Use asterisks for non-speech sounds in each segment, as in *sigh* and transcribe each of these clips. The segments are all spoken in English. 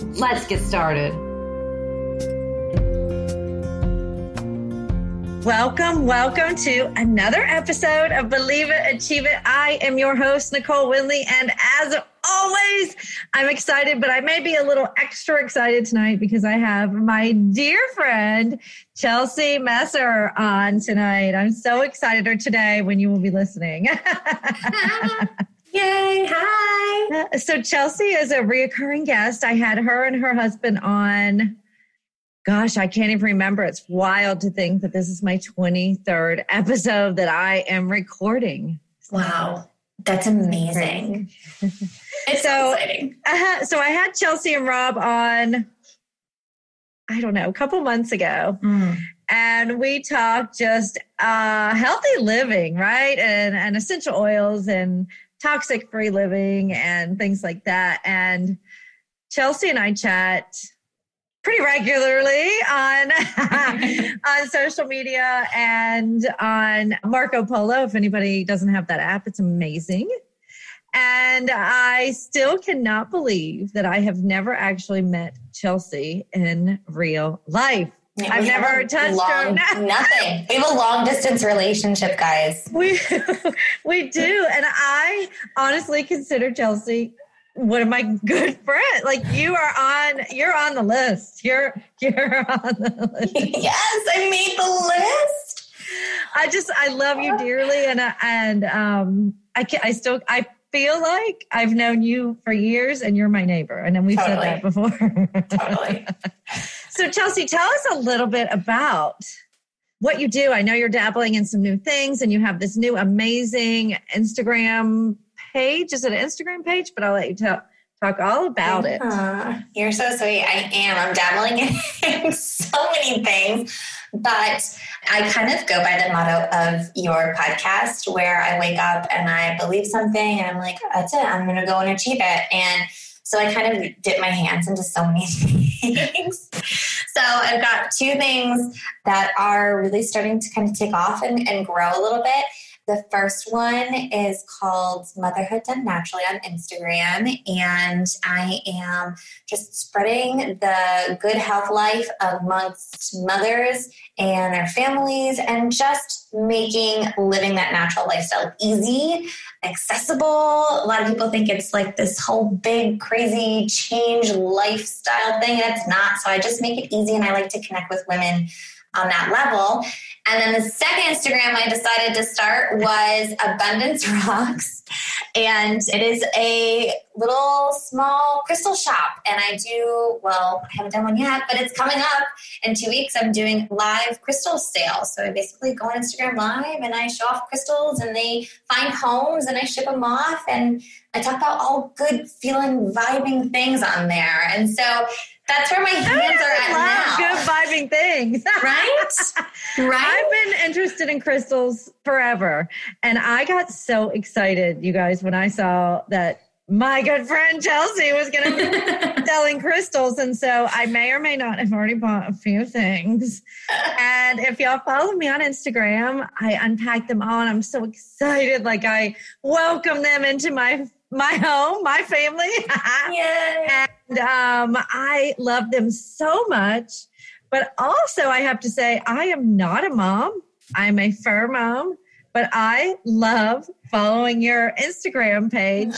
Let's get started. Welcome, welcome to another episode of Believe It, Achieve It. I am your host, Nicole Winley, and as always, I'm excited, but I may be a little extra excited tonight because I have my dear friend, Chelsea Messer, on tonight. I'm so excited, or today when you will be listening. *laughs* Yay. Hi. So Chelsea is a reoccurring guest. I had her and her husband on. Gosh, I can't even remember. It's wild to think that this is my 23rd episode that I am recording. Wow. That's amazing. it's so exciting. Uh, so I had Chelsea and Rob on, I don't know, a couple months ago. Mm. And we talked just uh, healthy living, right? And, and essential oils and toxic free living and things like that. And Chelsea and I chat pretty regularly on *laughs* on social media and on Marco Polo. If anybody doesn't have that app, it's amazing. And I still cannot believe that I have never actually met Chelsea in real life. I've never touched long, her. *laughs* Nothing. We have a long distance relationship, guys. We *laughs* we do, and I honestly consider Chelsea one of my good friends. Like you are on, you're on the list. You're you're *laughs* on the list. yes, I made the list. I just I love you dearly, and and um I can I still I feel like I've known you for years, and you're my neighbor, and then we've totally. said that before. totally. So, Chelsea, tell us a little bit about what you do. I know you're dabbling in some new things and you have this new amazing Instagram page. Is it an Instagram page? But I'll let you tell, talk all about it. Uh, you're so sweet. I am. I'm dabbling in *laughs* so many things, but I kind of go by the motto of your podcast where I wake up and I believe something and I'm like, that's it. I'm going to go and achieve it. And so I kind of dip my hands into so many *laughs* things. So I've got two things that are really starting to kind of take off and, and grow a little bit. The first one is called Motherhood Done Naturally on Instagram. And I am just spreading the good health life amongst mothers and their families and just making living that natural lifestyle easy, accessible. A lot of people think it's like this whole big, crazy change lifestyle thing, and it's not. So I just make it easy and I like to connect with women on that level. And then the second Instagram I decided to start was Abundance *laughs* Rocks. And it is a little small crystal shop. And I do, well, I haven't done one yet, but it's coming up in two weeks. I'm doing live crystal sales. So I basically go on Instagram Live and I show off crystals and they find homes and I ship them off. And I talk about all good feeling, vibing things on there. And so that's where my hands are at now. Good vibing things. right? *laughs* Right. I've been interested in crystals forever. And I got so excited, you guys, when I saw that my good friend Chelsea was going to be *laughs* selling crystals. And so I may or may not have already bought a few things. *laughs* And if y'all follow me on Instagram, I unpack them all and I'm so excited. Like I welcome them into my my home, my family. *laughs* and um, I love them so much. But also, I have to say, I am not a mom. I'm a fur mom. but I love following your Instagram page.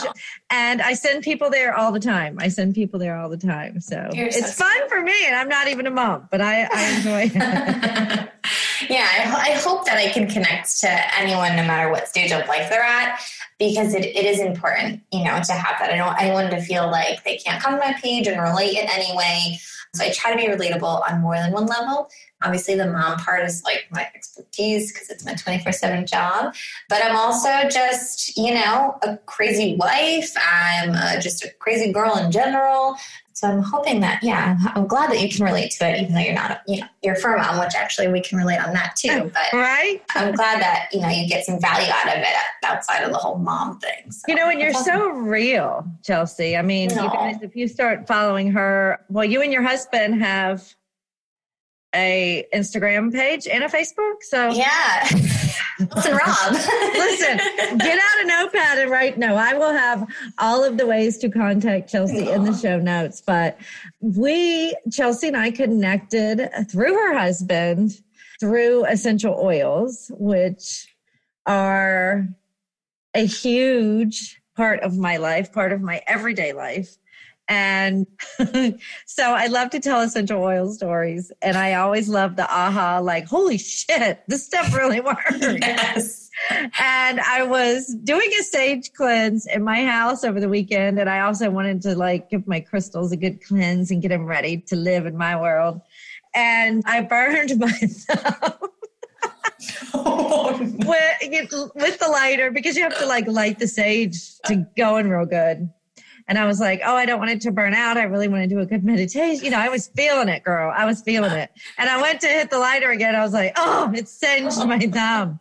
And I send people there all the time. I send people there all the time. So You're it's so fun for me. And I'm not even a mom, but I, I enjoy it. *laughs* yeah, I, I, hope that I can connect to anyone, no matter what stage of life they're at, because it, it is important, you know, to have that. I don't want anyone to feel like they can't come to my page and relate in any way. So I try to be relatable on more than one level. Obviously, the mom part is like my expertise because it's my 24 7 job. But I'm also just, you know, a crazy wife. I'm uh, just a crazy girl in general. So I'm hoping that, yeah, I'm glad that you can relate to it, even though you're not, a, you know, you're a mom, which actually we can relate on that too. But right, I'm glad that you know you get some value out of it outside of the whole mom thing. So you know, and you're so real, Chelsea. I mean, you guys, if you start following her, well, you and your husband have a Instagram page and a Facebook. So yeah. Listen, Rob. *laughs* Listen, get out a notepad and write. No, I will have all of the ways to contact Chelsea in the show notes. But we, Chelsea and I connected through her husband through essential oils, which are a huge part of my life, part of my everyday life. And *laughs* so I love to tell essential oil stories. And I always love the aha, like, holy shit, this stuff really *laughs* works. yes. And I was doing a sage cleanse in my house over the weekend. And I also wanted to like give my crystals a good cleanse and get them ready to live in my world. And I burned *laughs* myself. with, with the lighter because you have to like light the sage to go in real good. And I was like, oh, I don't want it to burn out. I really want to do a good meditation. You know, I was feeling it, girl. I was feeling it. And I went to hit the lighter again. I was like, oh, it singed my thumb.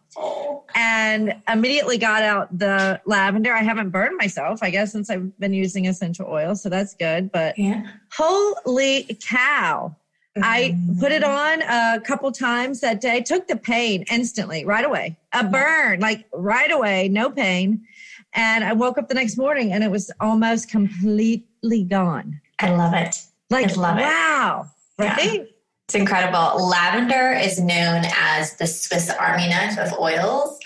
And immediately got out the lavender. I haven't burned myself, I guess, since I've been using essential oil. So that's good. But yeah. holy cow. I put it on a couple times that day, took the pain instantly, right away. A burn, like right away, no pain. And I woke up the next morning and it was almost completely gone. I love it. Like, I love wow. it. Right? Yeah. It's incredible. Lavender is known as the Swiss Army knife of oils.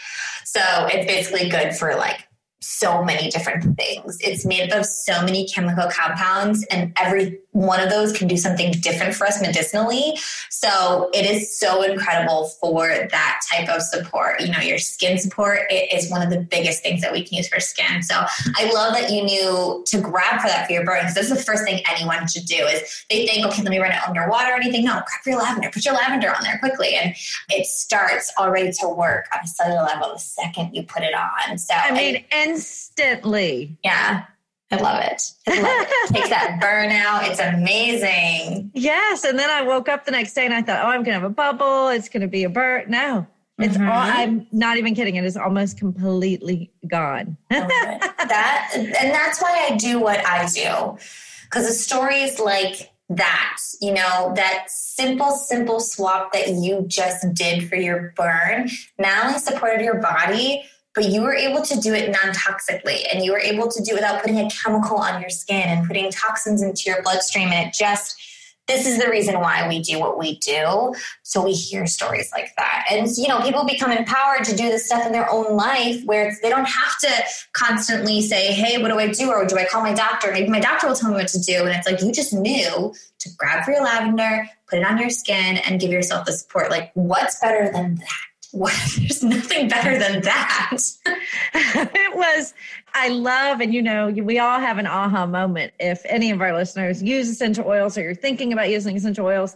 So it's basically good for like so many different things. It's made up of so many chemical compounds, and every one of those can do something different for us medicinally. So it is so incredible for that type of support. You know, your skin support is one of the biggest things that we can use for skin. So I love that you knew to grab for that for your burn because that's the first thing anyone should do is they think, okay, let me run it underwater or anything. No, grab your lavender, put your lavender on there quickly. And it starts already to work on a cellular level the second you put it on. So I mean, and instantly. Yeah. I love it. I love it. Takes that *laughs* burnout. It's amazing. Yes. And then I woke up the next day and I thought, oh, I'm going to have a bubble. It's going to be a burn. No, it's mm-hmm. all, I'm not even kidding. It is almost completely gone. *laughs* that, and that's why I do what I do. Because the stories like that, you know, that simple, simple swap that you just did for your burn not only supported your body, but you were able to do it non-toxically and you were able to do it without putting a chemical on your skin and putting toxins into your bloodstream and it just this is the reason why we do what we do. So we hear stories like that. And you know people become empowered to do this stuff in their own life where they don't have to constantly say hey what do i do? or do i call my doctor? Maybe my doctor will tell me what to do and it's like you just knew to grab for your lavender put it on your skin and give yourself the support. Like what's better than that there's nothing better than that. *laughs* it was, I love, and you know, we all have an aha moment. If any of our listeners use essential oils or you're thinking about using essential oils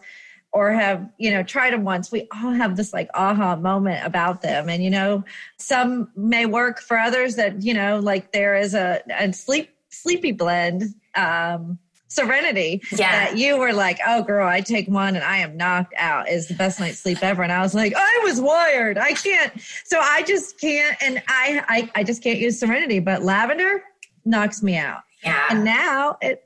or have, you know, tried them once, we all have this like aha moment about them. And, you know, some may work for others that, you know, like there is a, a sleep, sleepy blend. Um, serenity yeah. that you were like, oh girl, I take one and I am knocked out is the best night's sleep ever. And I was like, I was wired. I can't. So I just can't. And I, I, I just can't use serenity, but lavender knocks me out. Yeah. And now it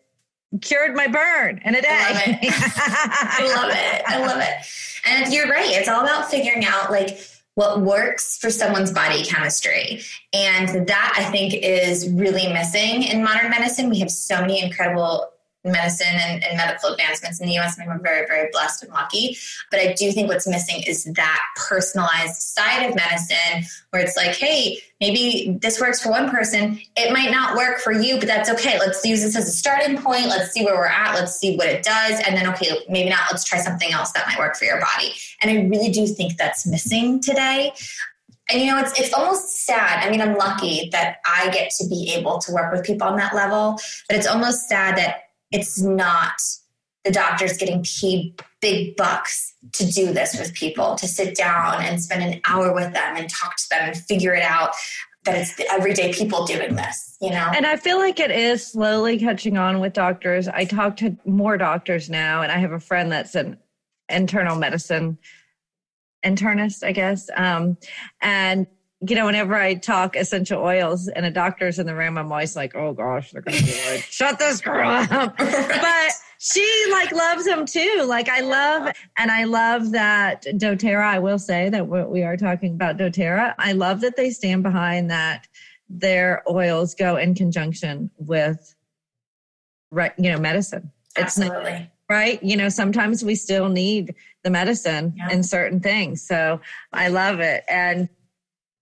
cured my burn in a day. I love it. I love it. I love it. And you're right. It's all about figuring out like, what works for someone's body chemistry. And that I think is really missing in modern medicine. We have so many incredible medicine and, and, medical advancements in the US. We're very, very blessed and lucky. But I do think what's missing is that personalized side of medicine where it's like, hey, maybe this works for one person. It might not work for you, but that's okay. Let's use this as a starting point. Let's see where we're at. Let's see what it does. And then, okay, maybe not. Let's try something else that might work for your body. And I really do think that's missing today. And you know, it's it's almost sad. I mean, I'm lucky that I get to be able to work with people on that level, but it's almost sad that it's not the doctors getting paid big bucks to do this with people, to sit down and spend an hour with them and talk to them and figure it out. That it's the everyday people doing this, you know? And I feel like it is slowly catching on with doctors. I talk to more doctors now, and I have a friend that's an internal medicine internist, I guess. Um, and you know, whenever I talk essential oils and a doctor's in the room, I'm always like, oh gosh, they're going to be like, *laughs* shut this girl up. but she like loves them too. Like I love, and I love that doTERRA, I will say that what we are talking about doTERRA. I love that they stand behind that their oils go in conjunction with, right you know, medicine. It's Absolutely. It's right? You know, sometimes we still need the medicine yeah. in certain things. So I love it. And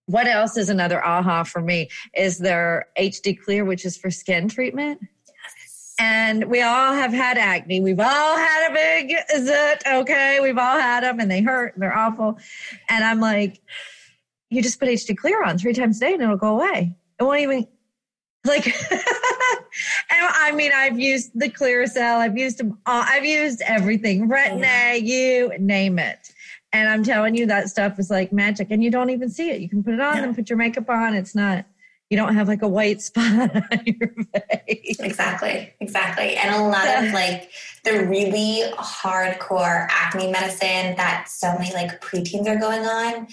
what else is another aha for me is their HD Clear, which is for skin treatment. Yes. And we all have had acne. We've all had a big zit. Okay. We've all had them and they hurt. and They're awful. And I'm like, you just put HD Clear on three times a day and it'll go away. It won't even like, *laughs* and I mean, I've used the Clearasil. I've used them all. I've used everything. Retin-A, you name it. And I'm telling you, that stuff is like magic, and you don't even see it. You can put it on yeah. and put your makeup on. It's not. You don't have like a white *laughs* spot on your face. Exactly, exactly. And a lot of *laughs* like the really hardcore acne medicine that so many like preteens are going on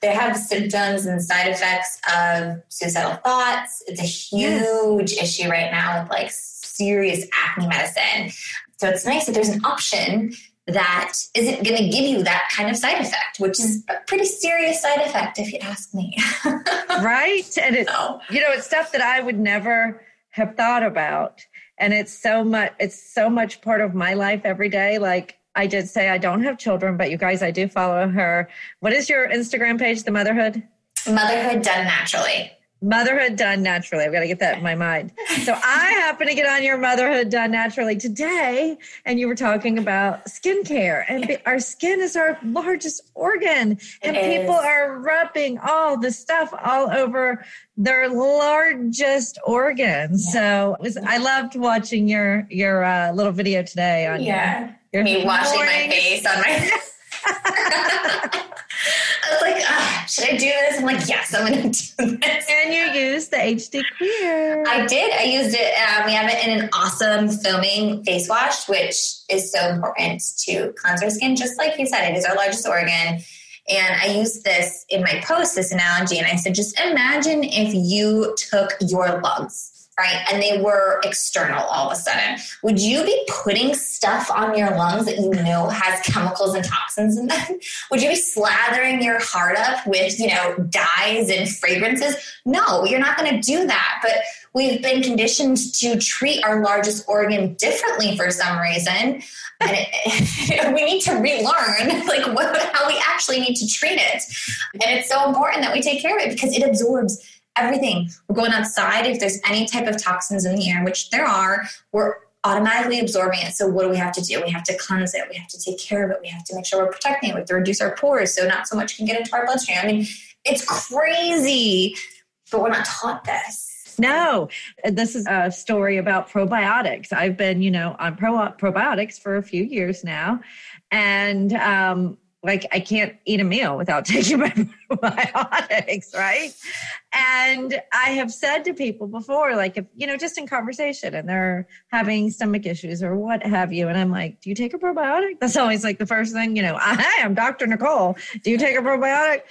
they have symptoms and side effects of suicidal thoughts. It's a huge yes. issue right now with like serious acne medicine. So it's nice that there's an option that isn't going to give you that kind of side effect, which is a pretty serious side effect, if you ask me. *laughs* right. And it's, so. you know, it's stuff that I would never have thought about. And it's so much, it's so much part of my life every day. Like, I did say I don't have children, but you guys, I do follow her. What is your Instagram page, The Motherhood? Motherhood Done Naturally. Motherhood done naturally. I've got to get that in my mind. So I happen to get on your motherhood done naturally today, and you were talking about skincare, and our skin is our largest organ, and it people is. are rubbing all the stuff all over their largest organ. Yeah. So was, I loved watching your your uh, little video today on yeah. Your, your me washing my face on my. *laughs* *laughs* *laughs* I was like, oh, should I do this? I'm like, yes, I'm going *laughs* to do this. And you used the HD Clear. I did. I used it. Um, we have it in an awesome foaming face wash, which is so important to cleanse our skin. Just like you said, it is our largest organ. And I used this in my post, this analogy, and I said, just imagine if you took your lungs right? And they were external all of a sudden. Would you be putting stuff on your lungs that you know has chemicals and toxins in them? *laughs* Would you be slathering your heart up with, you know, dyes and fragrances? No, you're not going to do that. But we've been conditioned to treat our largest organ differently for some reason. And it, *laughs* we need to relearn *laughs* like what, how we actually need to treat it. And it's so important that we take care of it because it absorbs everything. We're going outside. If there's any type of toxins in the air, which there are, we're automatically absorbing it. So what do we have to do? We have to cleanse it. We have to take care of it. We have to make sure we're protecting it. We have to reduce our pores so not so much can get into our bloodstream. I mean, it's crazy, but we're not taught this. No, this is a story about probiotics. I've been, you know, on pro- probiotics for a few years now. And um, like I can't eat a meal without *laughs* taking my probiotics, right? And I have said to people before, like if you know, just in conversation, and they're having stomach issues or what have you, and I'm like, "Do you take a probiotic?" That's always like the first thing, you know. I am Dr. Nicole. Do you take a probiotic?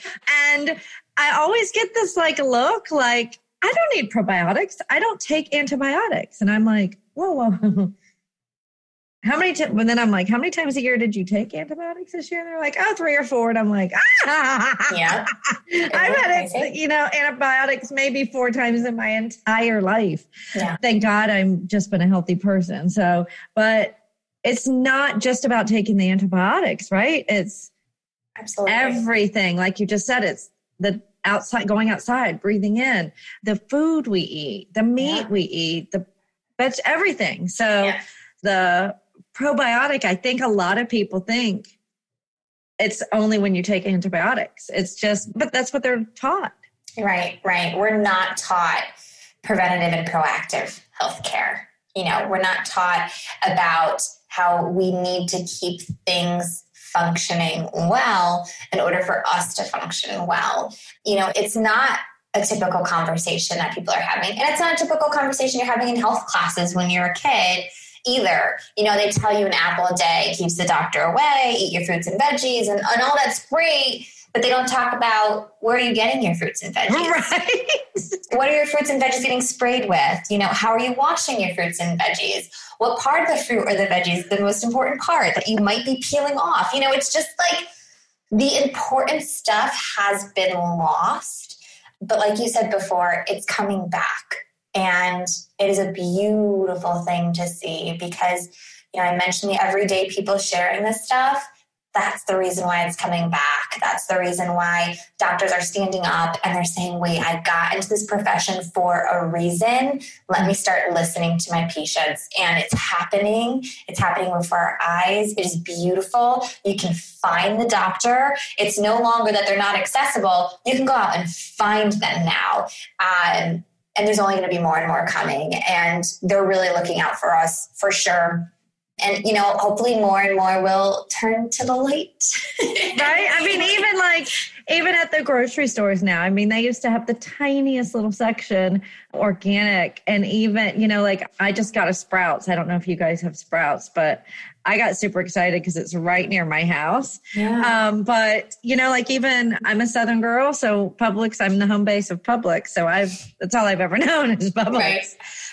And I always get this like look, like I don't need probiotics. I don't take antibiotics, and I'm like, whoa, whoa. How many times? And then I'm like, how many times a year did you take antibiotics this year? And they're like, oh, three or four. And I'm like, ah. Yeah. I've had it, you know, antibiotics maybe four times in my entire life. Yeah. Thank God I'm just been a healthy person. So, but it's not just about taking the antibiotics, right? It's Absolutely. everything. Like you just said, it's the outside, going outside, breathing in, the food we eat, the meat Yeah. we eat, the that's everything. So Yeah. the probiotic, I think a lot of people think it's only when you take antibiotics. It's just, but that's what they're taught. Right, right. We're not taught preventative and proactive healthcare. You know, we're not taught about how we need to keep things functioning well in order for us to function well. You know, it's not a typical conversation that people are having. And it's not a typical conversation you're having in health classes when you're a kid either. You know, they tell you an apple a day keeps the doctor away, eat your fruits and veggies, and, and all that's great. But they don't talk about where are you getting your fruits and veggies? *laughs* Right. What are your fruits and veggies getting sprayed with? You know, how are you washing your fruits and veggies? What part of the fruit or the veggies is the most important part that you might be peeling off? You know, it's just like the important stuff has been lost. But like you said before, it's coming back. And it is a beautiful thing to see because, you know, I mentioned the everyday people sharing this stuff that's the reason why it's coming back. That's the reason why doctors are standing up and they're saying, wait, I got into this profession for a reason. Let me start listening to my patients. And it's happening. It's happening before our eyes. It is beautiful. You can find the doctor. It's no longer that they're not accessible. You can go out and find them now. Um, and there's only going to be more and more coming. And they're really looking out for us for sure and you know hopefully more and more will turn to the light right i mean even like even at the grocery stores now i mean they used to have the tiniest little section organic and even you know like i just got a sprouts. I don't know if you guys have sprouts but i got super excited because it's right near my house. Yeah. um, but you know like even i'm a southern girl so publix i'm the home base of publix so i've that's all i've ever *laughs* known is publix. Right.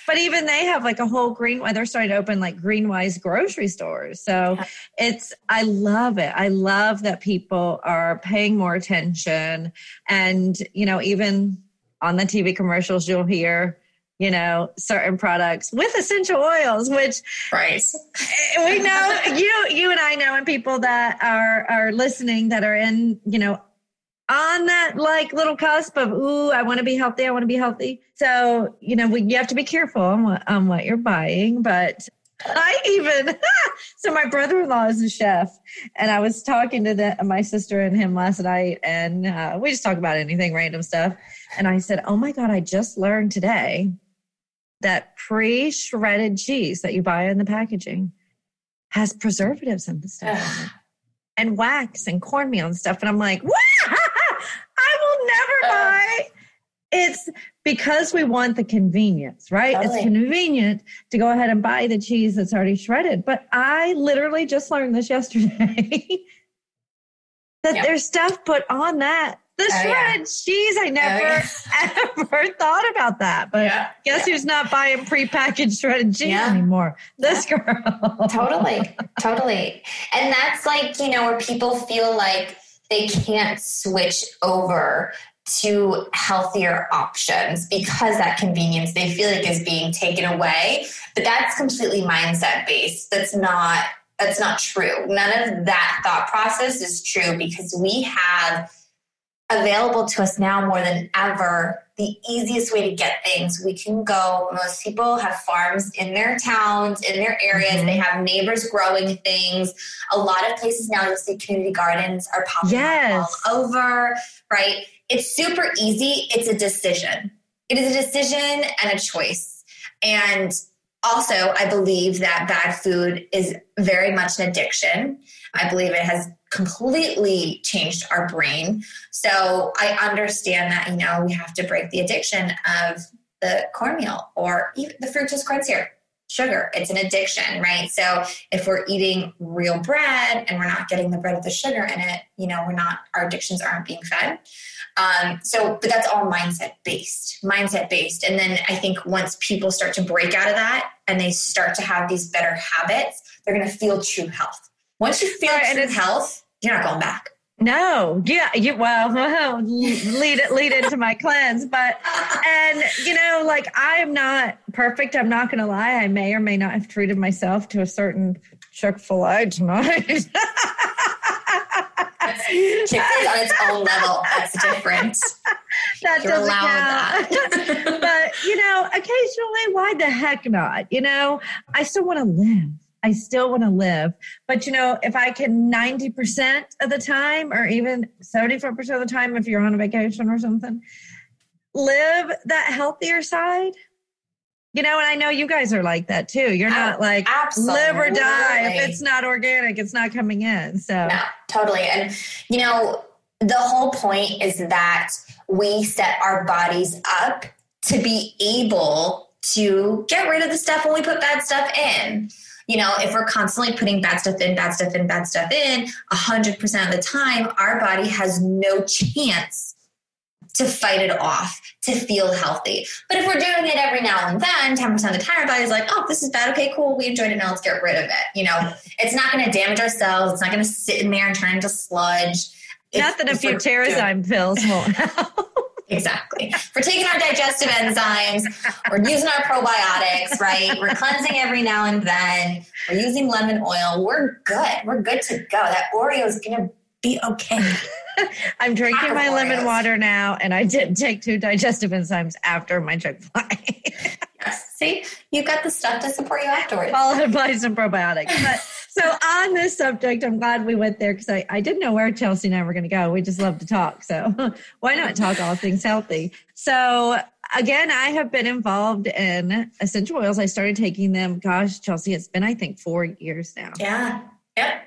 but even they have like a whole green they're starting to open like greenwise grocery stores. So it's i love it. I love that people are paying more attention and you know even on the tv commercials you'll hear you know certain products with essential oils which right. *laughs* we know you you and i know and people that are are listening that are in you know on that like little cusp of ooh i want to be healthy i want to be healthy. So you know we, you have to be careful on what, on what you're buying but i even *laughs* so my brother-in-law is a chef and i was talking to the, my sister and him last night and uh, we just talk about anything random stuff and i said oh my god i just learned today that pre-shredded cheese that you buy in the packaging has preservatives and stuff *sighs* and wax and cornmeal and stuff. And I'm like, what? I will never Uh. buy. It's because we want the convenience, right? Totally. It's convenient to go ahead and buy the cheese that's already shredded. But I literally just learned this yesterday *laughs* that Yeah. there's stuff put on that. The Oh, yeah. shredded cheese. I oh, never yeah. *laughs* ever thought about that. But Yeah. guess who's not buying prepackaged shredded cheese Yeah. anymore? This girl. totally *laughs* totally and that's like you know where people feel like they can't switch over to healthier options because that convenience they feel like is being taken away. But that's completely mindset based. That's not that's not true. None of that thought process is true because we have available to us now more than ever the easiest way to get things. We can go most people have farms in their towns in their areas. Mhm. they have neighbors growing things. A lot of places now you'll see community gardens are popping Yes. up all over right it's super easy. It's a decision. It is a decision and a choice. And also i believe that bad food is very much an addiction. I believe it has completely changed our brain. So i understand that you know we have to break the addiction of the cornmeal or even the fructose corn syrup sugar. It's an addiction, right? So if we're eating real bread and we're not getting the bread with the sugar in it, you know, we're not, our addictions aren't being fed. Um, so, but that's all mindset based, mindset based. And then I think once people start to break out of that and they start to have these better habits, they're going to feel true health. Once you feel right, true health, you're not going back. No, yeah, you, well, *laughs* lead it, lead into my cleanse, but and you know, like I am not perfect. I'm not going to lie. I may or may not have treated myself to a certain Chick Fil A tonight. Chick Fil A on its own level. That's different. That You're doesn't count. That. *laughs* but you know, occasionally, why the heck not? You know, I still want to live. I still want to live. But you know, if I can 90% of the time or even 74% of the time if you're on a vacation or something, live that healthier side. You know, and I know you guys are like that too. You're oh, not like Absolutely. live or die. If it's not organic, it's not coming in. So no, totally. And you know, the whole point is that we set our bodies up to be able to get rid of the stuff when we put bad stuff in you know, if we're constantly putting bad stuff in, bad stuff in, bad stuff in, 100% of the time, our body has no chance to fight it off, to feel healthy. But if we're doing it every now and then, 10% of the time, our body's like, oh, this is bad. Okay, cool. We enjoyed it. Now let's get rid of it. You know, it's not going to damage ourselves. It's not going to sit in there and turn into sludge. Not that a few Terrazyme pills won't help. *laughs* Exactly. We're taking our digestive enzymes. We're using our probiotics, right? We're cleansing every now and then. We're using lemon oil. We're good. We're good to go. That Oreo is going to be okay. *laughs* I'm drinking my Oreos. lemon water now, and I did take two digestive enzymes after my Chick fil A. yes. See, you got the stuff to support you afterwards. Followed by some probiotics. But so on this subject, I'm glad we went there because I, I didn't know where Chelsea and I were going to go. We just love to talk. So *laughs* why not talk all things healthy? So again, I have been involved in essential oils. I started taking them, gosh, Chelsea, it's been, I think, four years now. Yeah. Yep.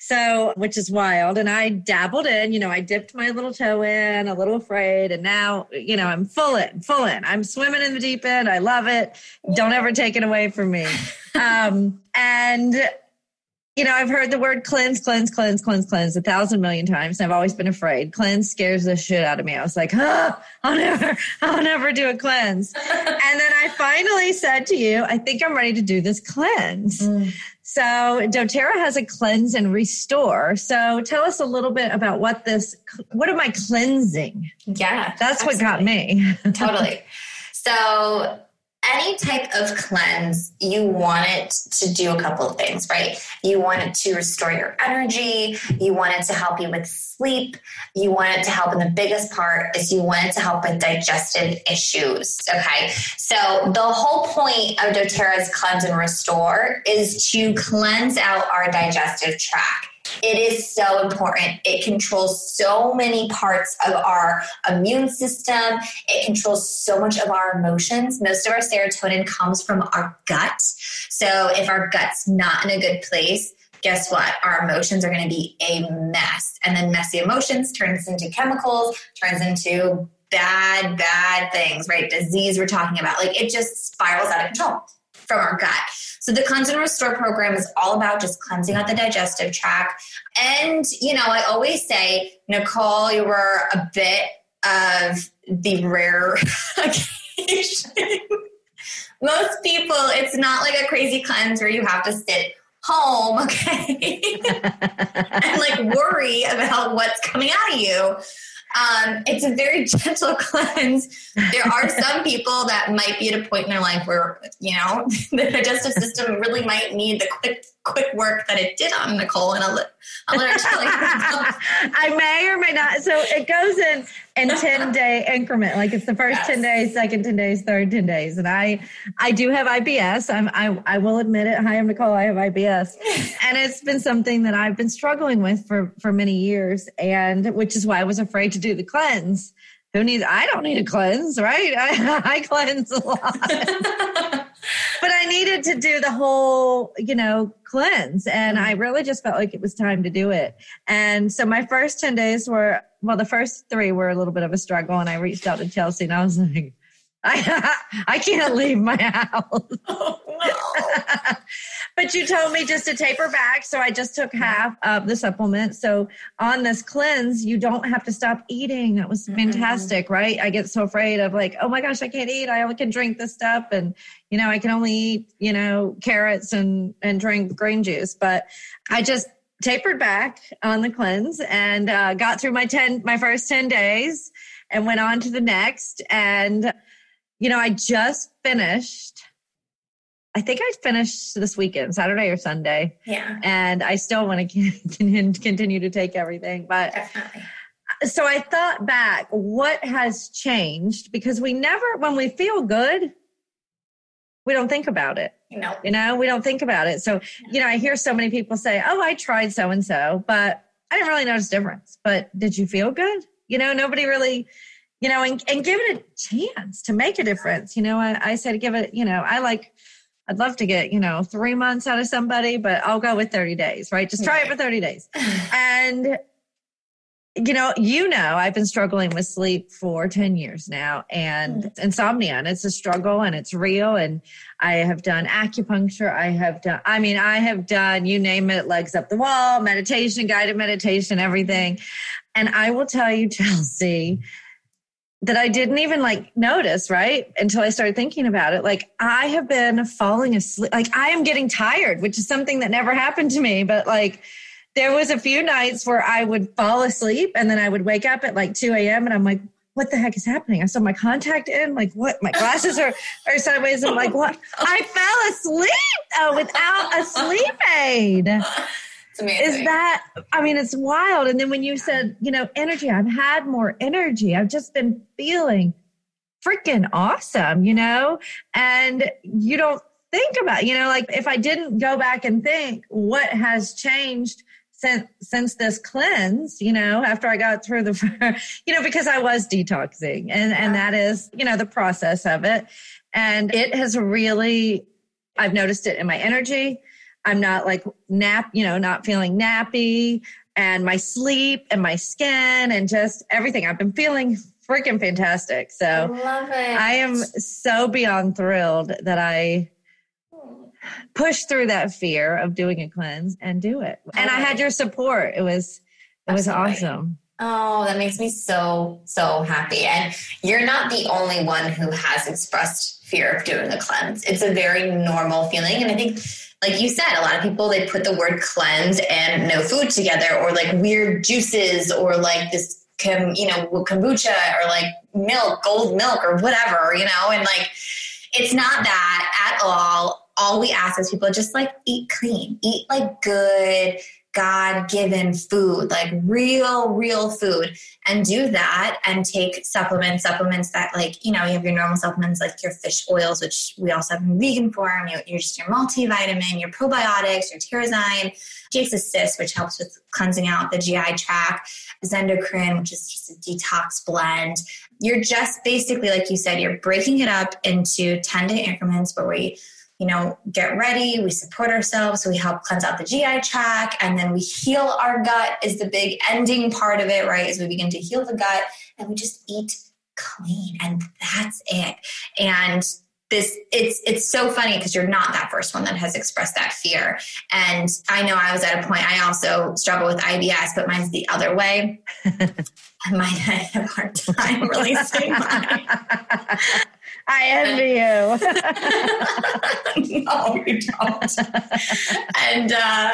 So, which is wild. And I dabbled in, you know, I dipped my little toe in, a little afraid. And now, you know, I'm full in, full in. I'm swimming in the deep end. I love it. Don't ever take it away from me. *laughs* Um, and, you know, I've heard the word cleanse, cleanse, cleanse, cleanse, cleanse a thousand million times. I've always been afraid. Cleanse scares the shit out of me. I was like, oh, I'll never, *laughs* I'll never do a cleanse. *laughs* and then I finally said to you, I think I'm ready to do this cleanse. Mm. So doTERRA has a cleanse and restore. So tell us a little bit about what this, what am I cleansing? Yeah. That's absolutely. what got me. *laughs* totally. So any type of cleanse, you want it to do a couple of things, right? You want it to restore your energy. You want it to help you with sleep. You want it to help, and the biggest part is you want it to help with digestive issues. Okay. So the whole point of doTERRA's cleanse and restore is to cleanse out our digestive tract it is so important. It controls so many parts of our immune system. It controls so much of our emotions. Most of our serotonin comes from our gut. So if our gut's not in a good place, guess what? Our emotions are going to be a mess. And then messy emotions turns into chemicals, turns into bad, bad things, right? Disease we're talking about. Like it just spirals out of control from our gut. So the cleanse and restore program is all about just cleansing out the digestive tract. And, you know, I always say, Nicole, you were a bit of the rare *laughs* occasion. Most people, it's not like a crazy cleanse where you have to sit home, okay, *laughs* and like worry about what's coming out of you. Um, it's a very *laughs* gentle cleanse. There are *laughs* some people that might be at a point in their life where, you know, *laughs* the digestive system really might need the quick quick work that it did on Nicole, and I'll I'll let her tell you. I may or may not. So it goes in in *laughs* ten day increment. Like it's the first yes. ten days, second ten days, third ten days, and I I do have IBS. I'm I I will admit it. Hi, I'm Nicole. I have IBS, *laughs* and it's been something that I've been struggling with for for many years, and which is why I was afraid to do the cleanse. Who needs? I don't need a cleanse, right? I, *laughs* I cleanse a lot. But I needed to do the whole, you know, cleanse. And I mm-hmm. really just felt like it was time to do it. And so my first 10 days were, well, the first three were a little bit of a struggle. And I reached out to Chelsea and I was like, *laughs* I, *laughs* I can't leave my *laughs* house. Oh, no. But you told me just to taper back. So I just took half of the supplement. So on this cleanse, you don't have to stop eating. That was fantastic, mm-hmm. right? I get so afraid of like, oh my gosh, I can't eat. I only can drink this stuff. And, you know, I can only eat, you know, carrots and, and drink green juice. But I just tapered back on the cleanse and uh, got through my 10, my first 10 days and went on to the next. And, you know, I just finished. I think I finished this weekend, Saturday or Sunday. Yeah. And I still want *laughs* to continue to take everything. But Definitely. so I thought back, what has changed? Because we never, when we feel good, we don't think about it. No. You know, we don't think about it. So, you know, I hear so many people say, oh, I tried so and so, but I didn't really notice difference. But did you feel good? You know, nobody really you know, and, and give it a chance to make a difference. You know, I, I said, give it, you know, I like, I'd love to get, you know, three months out of somebody, but I'll go with 30 days, right? Just try it for 30 days. *sighs* and, you know, you know, I've been struggling with sleep for 10 years now and mm. insomnia, and it's a struggle and it's real. And I have done acupuncture. I have done, I mean, I have done, you name it, legs up the wall, meditation, guided meditation, everything. And I will tell you, *laughs* Chelsea, that I didn't even like notice, right? Until I started thinking about it. Like I have been falling asleep. Like I am getting tired, which is something that never happened to me. But like there was a few nights where I would fall asleep and then I would wake up at like 2 a.m. and I'm like, what the heck is happening? I saw my contact in, like what? My glasses are, are sideways. I'm like, what? I fell asleep uh, without a sleep aid is that i mean it's wild. And then when you said you know energy i've had more energy. I've just been feeling freaking awesome you know? And you don't think about you know like if i didn't go back and think what has changed since since this cleanse you know after i got through the *laughs* you know because i was detoxing. And and that is you know the process of it. And it has really i've noticed it in my energy I'm not like nap, you know, not feeling nappy and my sleep and my skin and just everything. I've been feeling freaking fantastic. So I, I am so beyond thrilled that I push through that fear of doing a cleanse and do it. And I had your support. It was it was Absolutely. awesome. Oh, that makes me so, so happy. And you're not the only one who has expressed fear of doing a cleanse. It's a very normal feeling. And I think like you said, a lot of people they put the word cleanse and no food together, or like weird juices, or like this, you know, kombucha, or like milk, gold milk, or whatever, you know, and like it's not that at all. All we ask is people just like eat clean, eat like good God given food, like real, real food, and do that and take supplements, supplements that, like, you know, you have your normal supplements like your fish oils, which we also have in vegan form, You're just your multivitamin, your probiotics, your Terrazyme, GX Assist, which helps with cleansing out the GI tract, Zendocrine, which is just a detox blend. You're just basically, like you said, you're breaking it up into 10 day increments where we you know, get ready, we support ourselves, we help cleanse out the GI tract, and then we heal our gut is the big ending part of it, right? As we begin to heal the gut and we just eat clean and that's it. And this it's it's so funny because you're not that first one that has expressed that fear and i know i was at a point i also struggle with ibs but mine's the other way *laughs* i might have a hard time *laughs* releasing mine I envy you. *laughs* no, you don't. and uh,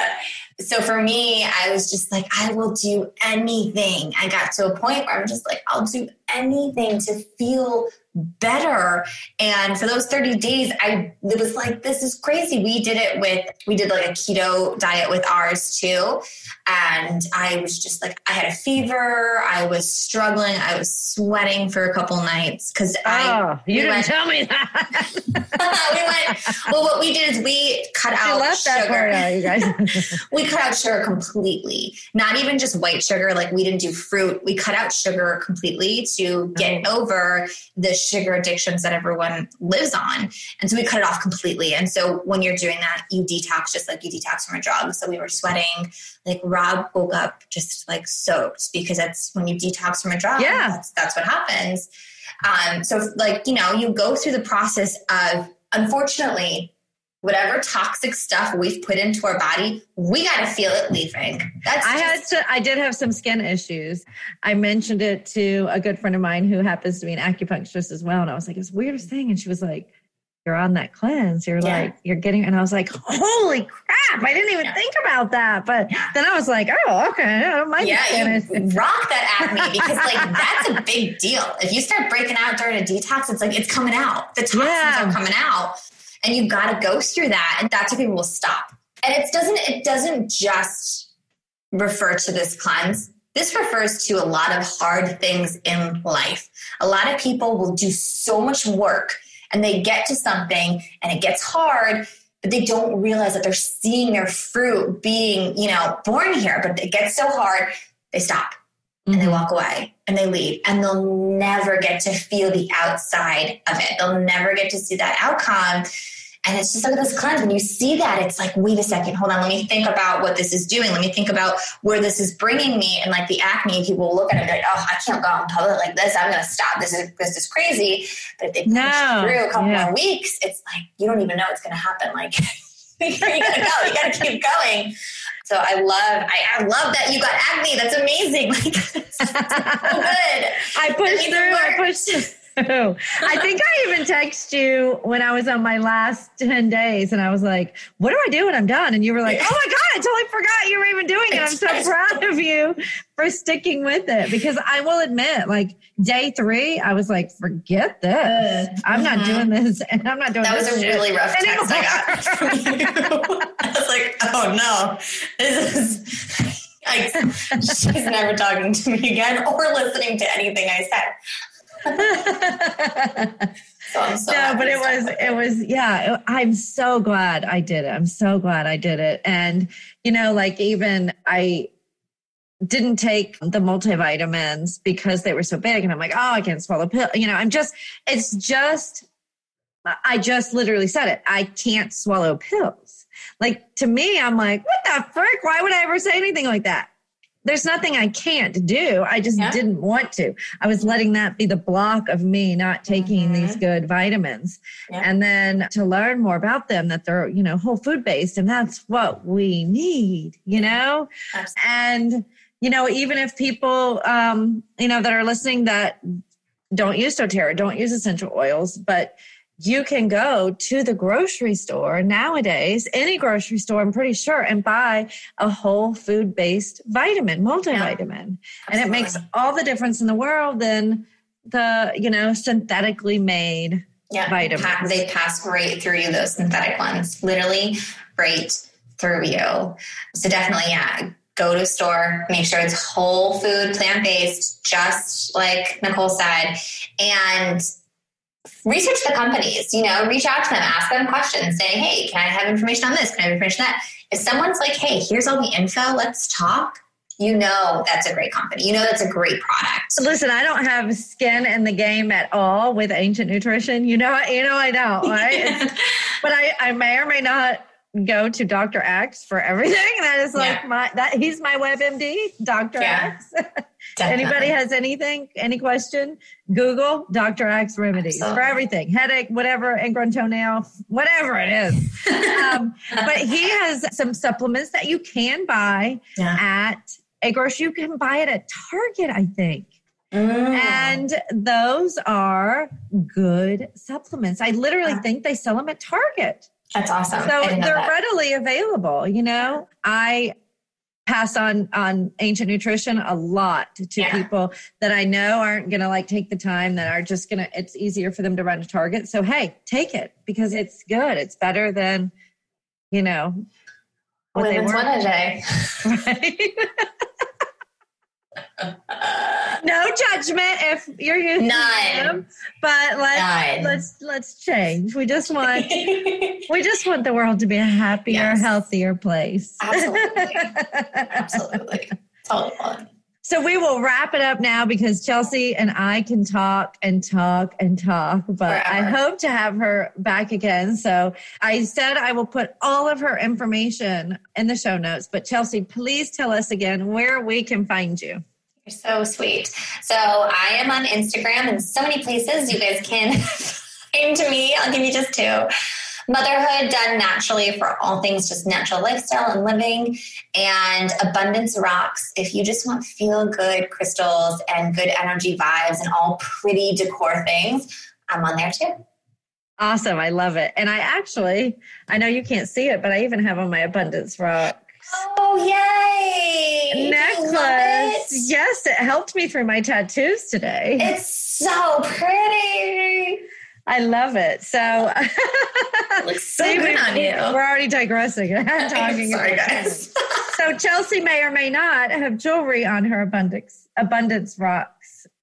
so for me, I was just like, I will do anything. I got to a point where I'm just like, I'll do anything to feel better. And for those 30 days, I it was like, this is crazy. We did it with we did like a keto diet with ours too. And I was just like, I had a fever, I was struggling, I was sweating for a couple nights because oh, I ah, you we didn't went, tell me that. *laughs* we went well what we did is we cut out left sugar. That part out, you guys. *laughs* we cut out sugar completely. Not even just white sugar, like we didn't do fruit. We cut out sugar completely to get oh. over the sugar addictions that everyone lives on. And so we cut it off completely. And so when you're doing that, you detox just like you detox from a drug. So we were sweating. Like Rob woke up just like soaked because that's when you detox from a drug. Yeah. That's, that's what happens. Um, so like, you know, you go through the process of unfortunately whatever toxic stuff we've put into our body, we got to feel it leaving. That's I just, had to, I did have some skin issues. I mentioned it to a good friend of mine who happens to be an acupuncturist as well. And I was like, it's the weirdest thing. And she was like, you're on that cleanse. You're Yeah. like, you're getting, and I was like, holy crap. I didn't even Yeah. think about that. But Yeah. then I was like, oh, okay. I yeah, you *laughs* rock that acne because like that's a big deal. If you start breaking out during a detox, it's like it's coming out. The toxins are coming out, and you've got to go through that. And that's where people will stop. And it doesn't. It doesn't just refer to this cleanse. This refers to a lot of hard things in life. A lot of people will do so much work and they get to something and it gets hard, but they don't realize that they're seeing their fruit being, you know, born here. But it gets so hard, they stop and they Mhm. walk away and they leave and they'll never get to feel the outside of it. They'll never get to see that outcome. And it's just like this cleanse. When you see that, it's like, wait a second, hold on. Let me think about what this is doing. Let me think about where this is bringing me. And like the acne, people will look at it and be like, oh, I can't go out in public like this. I'm going to stop. This is this is crazy. But if they push No. through a couple Yeah. more weeks, it's like you don't even know it's going to happen. Like *laughs* *laughs* you gotta go. You gotta keep going. So I love, I, I love that you got acne. That's amazing. *laughs* Like, that's so good. I pushed through. I *laughs* pushed *laughs* I think I even text you when I was on my last 10 days and I was like, what do I do when I'm done? And you were like, oh my God, I totally forgot you were even doing it. I'm so proud of you for sticking with it because I will admit, like day three, I was like, forget this. I'm not Mhm. doing this *laughs* and I'm not doing That was a really rough text I got *laughs* from you. I was like, oh no, this is like she's never talking to me again or listening to anything I said. So so no, but it was, with it was, yeah, I'm so glad I did it. I'm so glad I did it. And, you know, like even I didn't take the multivitamins because they were so big. And I'm like, oh, I can't swallow pill. You know, I'm just, it's just, I just literally said it. I can't swallow pills. Like to me, I'm like, what the frick? Why would I ever say anything like that? There's nothing I can't do. I just Yeah. didn't want to. I was letting that be the block of me not taking Mhm. these good vitamins. Yeah. And then to learn more about them, that they're, you know, whole food based, and that's what we need, you know? Absolutely. And, you know, even if people, um, you know, that are listening that don't use doTERRA, don't use essential oils, but you can go to the grocery store nowadays, any grocery store, I'm pretty sure, and buy a whole food based vitamin, multivitamin. And it makes all the difference in the world than the, you know, synthetically made. yeah, vitamins. they pass right through you, those synthetic ones, literally right through you. So definitely, yeah, go to store, make sure it's whole food, plant based, just like Nicole said, and research the companies. You know, reach out to them, ask them questions, say, "Hey, can I have information on this? Can I have information on that?" If someone's like, "Hey, here's all the info, let's talk," you know that's a great company. You know that's a great product. So, Listen, I don't have skin in the game at all with ancient nutrition. You know, you know I don't, right? *laughs* But I, I may or may not go to Dr. Axe for everything. *laughs* That is like Yeah. my that he's my WebMD, Dr. Yeah. Axe. *laughs* Definitely. Anybody has anything, any question? Google Dr. Axe remedies for everything, headache, whatever, ingrown toenail, whatever it is. *laughs* um, but he has some supplements that you can buy Yeah. at a grocery. You can buy it at Target, I think. Mm. And those are good supplements. I literally Yeah. think they sell them at Target. That's awesome. So I didn't know they're that. readily available, you know. I pass on on ancient nutrition a lot to Yeah. people that I know aren't going to like take the time that are just going to it's easier for them to run to Target. So hey, take it because it's good. It's better than you know what they Women's were. one a day. Right? *laughs* no judgment if you're using None. them, but let's None. let's let's change. We just want *laughs* we just want the world to be a happier, Yes. healthier place. Absolutely. *laughs* Absolutely. Totally. So we will wrap it up now because Chelsea and I can talk and talk and talk, but Forever. I hope to have her back again. So I said I will put all of her information in the show notes. But Chelsea, please tell us again where we can find you. You're so sweet. So I am on Instagram and so many places you guys can *laughs* find me. I'll give you just two. Motherhood done naturally for all things just natural lifestyle and living and abundance rocks. If you just want feel good crystals and good energy vibes and all pretty decor things i'm on there too. Awesome. I love it. And i actually i know you can't see it but i even have on my abundance rock Oh, yay! Necklace. It? Yes, it helped me through my tattoos today. It's so pretty. I love it. So it looks so good on you. We're already digressing. *laughs* I'm *laughs* talking. Sorry, guys. so Chelsea may or may not have jewelry on her abundance abundance rocks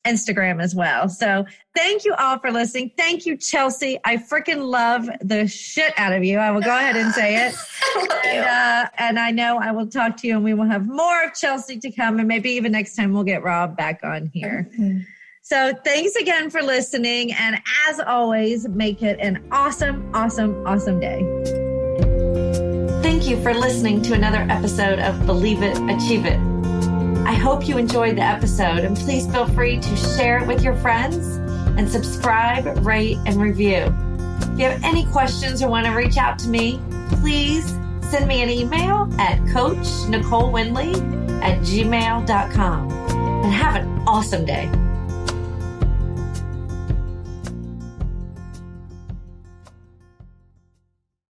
Instagram as well. So thank you all for listening. Thank you, Chelsea. I freaking love the shit out of you. I will go ahead and say it. *laughs* and, uh, and I know I will talk to you and we will have more of Chelsea to come. And maybe even next time we'll get Rob back on here. Mm-hmm. So thanks again for listening. And as always, make it an awesome, awesome, awesome day. Thank you for listening to another episode of Believe It, Achieve It. I hope you enjoyed the episode and please feel free to share it with your friends and subscribe, rate, and review. If you have any questions or want to reach out to me, please send me an email at Coach Nicole Windley at gmail.com and have an awesome day.